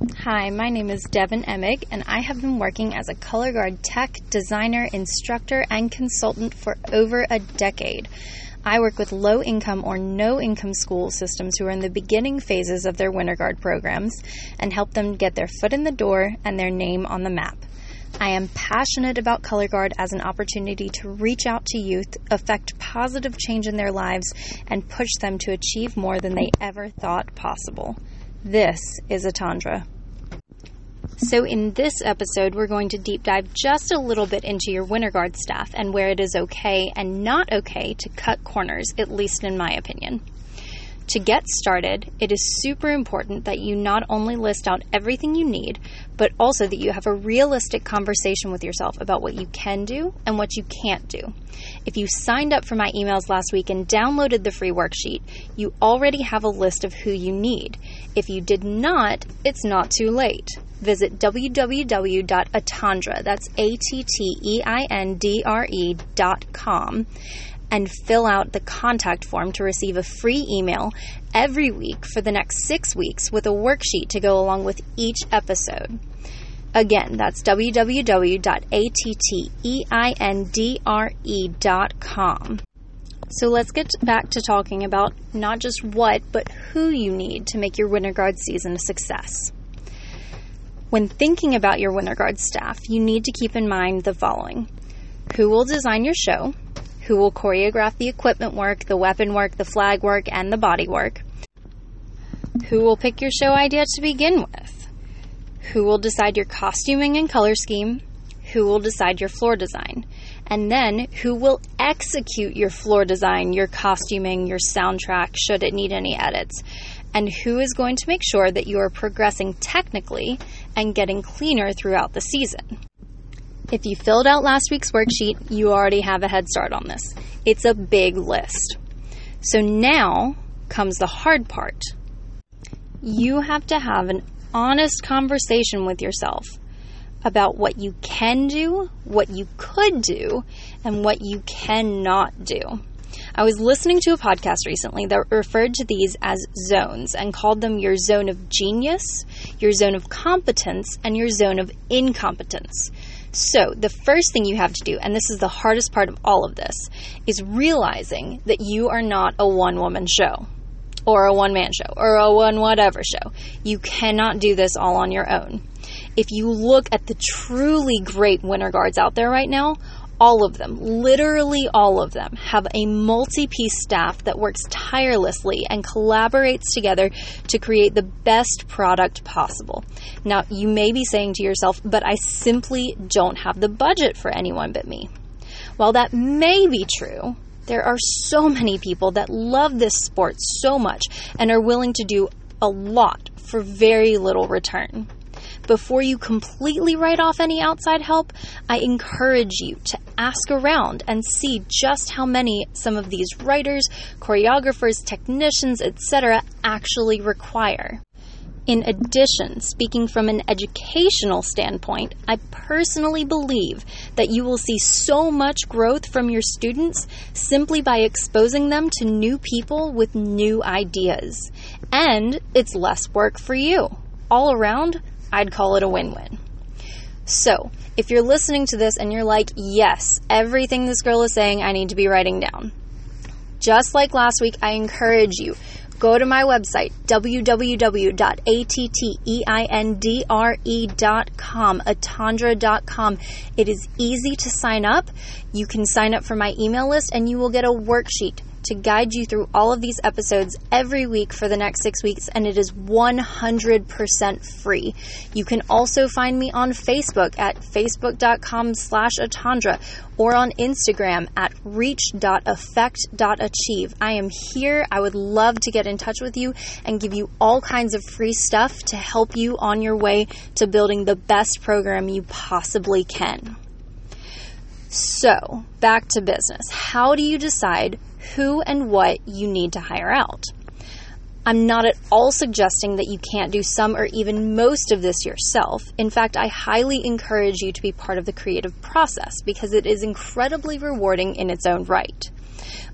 Hi, my name is Devin Emig, and I have been working as a color guard tech, designer, instructor, and consultant for over a decade. I work with low income or no income school systems who are in the beginning phases of their winter guard programs and help them get their foot in the door and their name on the map. I am passionate about Color Guard as an opportunity to reach out to youth, affect positive change in their lives, and push them to achieve more than they ever thought possible. This is Atteindre. So, in this episode, we're going to deep dive just a little bit into your Winter Guard staff and where it is okay and not okay to cut corners, at least in my opinion. To get started, it is super important that you not only list out everything you need, but also that you have a realistic conversation with yourself about what you can do and what you can't do. If you signed up for my emails last week and downloaded the free worksheet, you already have a list of who you need. If you did not, it's not too late. Visit www.atteindre, that's A-T-T-E-I-N-D-R-E dot com and fill out the contact form to receive a free email every week for the next six weeks with a worksheet to go along with each episode. Again, that's www.atteindre.com. So let's get back to talking about not just what, but who you need to make your Winter Guard season a success. When thinking about your Winter Guard staff, you need to keep in mind the following Who will design your show? Who will choreograph the equipment work, the weapon work, the flag work, and the body work, who will pick your show idea to begin with, who will decide your costuming and color scheme, who will decide your floor design, and then who will execute your floor design, your costuming, your soundtrack, should it need any edits, and who is going to make sure that you are progressing technically and getting cleaner throughout the season. If you filled out last week's worksheet, you already have a head start on this. It's a big list. So now comes the hard part. You have to have an honest conversation with yourself about what you can do, what you could do, and what you cannot do. I was listening to a podcast recently that referred to these as zones and called them your zone of genius, your zone of competence, and your zone of incompetence. So, the first thing you have to do, and this is the hardest part of all of this, is realizing that you are not a one woman show or a one man show or a one whatever show. You cannot do this all on your own. If you look at the truly great winter guards out there right now, all of them, literally all of them, have a multi piece staff that works tirelessly and collaborates together to create the best product possible. Now, you may be saying to yourself, but I simply don't have the budget for anyone but me. While that may be true, there are so many people that love this sport so much and are willing to do a lot for very little return before you completely write off any outside help, I encourage you to ask around and see just how many some of these writers, choreographers, technicians, etc. actually require. In addition, speaking from an educational standpoint, I personally believe that you will see so much growth from your students simply by exposing them to new people with new ideas. And it's less work for you. All around, I'd call it a win win. So, if you're listening to this and you're like, yes, everything this girl is saying, I need to be writing down. Just like last week, I encourage you go to my website www.atteindre.com atteindre.com it is easy to sign up you can sign up for my email list and you will get a worksheet to guide you through all of these episodes every week for the next six weeks, and it is 100% free. You can also find me on Facebook at facebook.com slash Atteindre or on Instagram at reach.effect.achieve. I am here. I would love to get in touch with you and give you all kinds of free stuff to help you on your way to building the best program you possibly can. So, back to business. How do you decide who and what you need to hire out? I'm not at all suggesting that you can't do some or even most of this yourself. In fact, I highly encourage you to be part of the creative process because it is incredibly rewarding in its own right.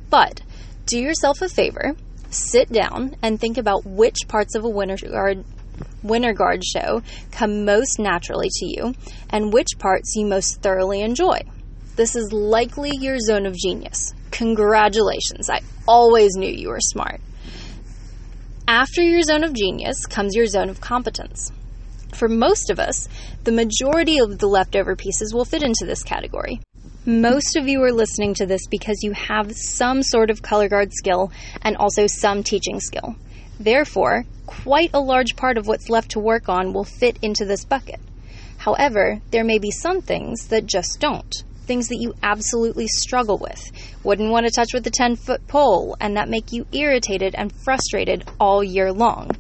But do yourself a favor, sit down and think about which parts of a winter guard Winter Guard show come most naturally to you and which parts you most thoroughly enjoy. This is likely your zone of genius. Congratulations, I always knew you were smart. After your zone of genius comes your zone of competence. For most of us, the majority of the leftover pieces will fit into this category. Most of you are listening to this because you have some sort of color guard skill and also some teaching skill. Therefore, quite a large part of what's left to work on will fit into this bucket. However, there may be some things that just don't. Things that you absolutely struggle with, wouldn't want to touch with a 10 foot pole, and that make you irritated and frustrated all year long.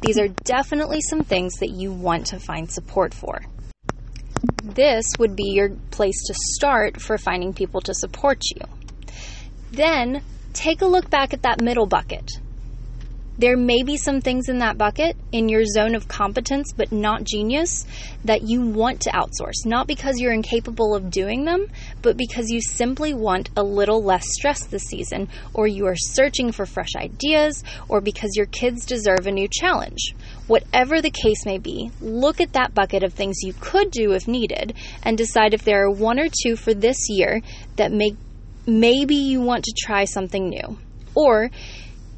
These are definitely some things that you want to find support for this would be your place to start for finding people to support you. Then take a look back at that middle bucket. There may be some things in that bucket in your zone of competence, but not genius, that you want to outsource. Not because you're incapable of doing them, but because you simply want a little less stress this season, or you are searching for fresh ideas, or because your kids deserve a new challenge. Whatever the case may be, look at that bucket of things you could do if needed and decide if there are one or two for this year that make maybe you want to try something new. Or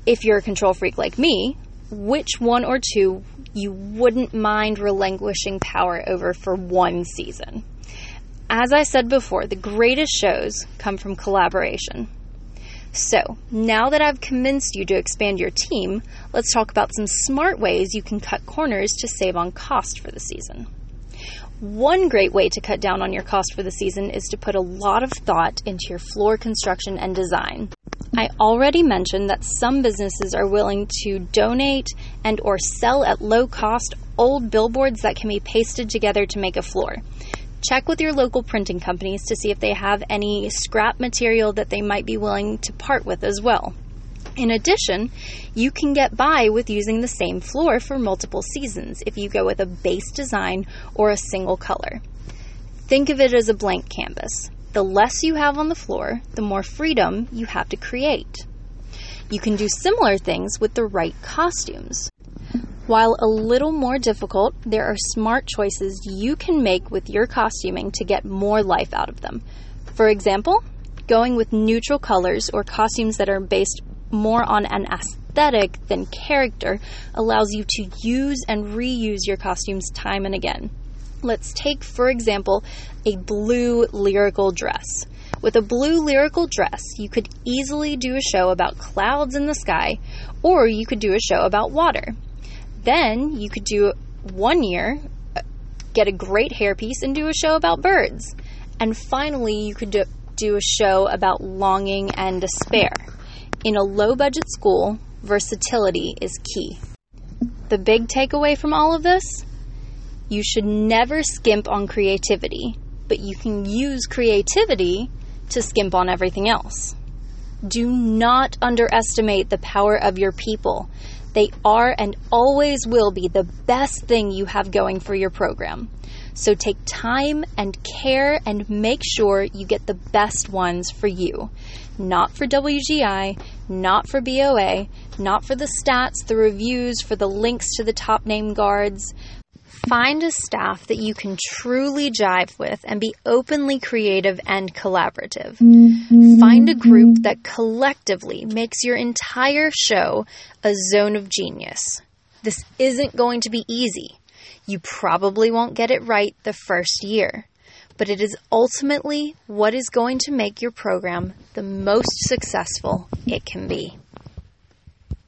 if you're a control freak like me, which one or two you wouldn't mind relinquishing power over for one season. As I said before, the greatest shows come from collaboration. So, now that I've convinced you to expand your team, let's talk about some smart ways you can cut corners to save on cost for the season. One great way to cut down on your cost for the season is to put a lot of thought into your floor construction and design. I already mentioned that some businesses are willing to donate and or sell at low cost old billboards that can be pasted together to make a floor. Check with your local printing companies to see if they have any scrap material that they might be willing to part with as well. In addition, you can get by with using the same floor for multiple seasons if you go with a base design or a single color. Think of it as a blank canvas. The less you have on the floor, the more freedom you have to create. You can do similar things with the right costumes. While a little more difficult, there are smart choices you can make with your costuming to get more life out of them. For example, going with neutral colors or costumes that are based more on an aesthetic than character allows you to use and reuse your costumes time and again. Let's take, for example, a blue lyrical dress. With a blue lyrical dress, you could easily do a show about clouds in the sky, or you could do a show about water. Then you could do one year, uh, get a great hairpiece, and do a show about birds. And finally, you could do, do a show about longing and despair. In a low budget school, versatility is key. The big takeaway from all of this? You should never skimp on creativity, but you can use creativity to skimp on everything else. Do not underestimate the power of your people. They are and always will be the best thing you have going for your program. So take time and care and make sure you get the best ones for you. Not for WGI, not for BOA, not for the stats, the reviews, for the links to the top name guards, Find a staff that you can truly jive with and be openly creative and collaborative. Mm-hmm. Find a group that collectively makes your entire show a zone of genius. This isn't going to be easy. You probably won't get it right the first year, but it is ultimately what is going to make your program the most successful it can be.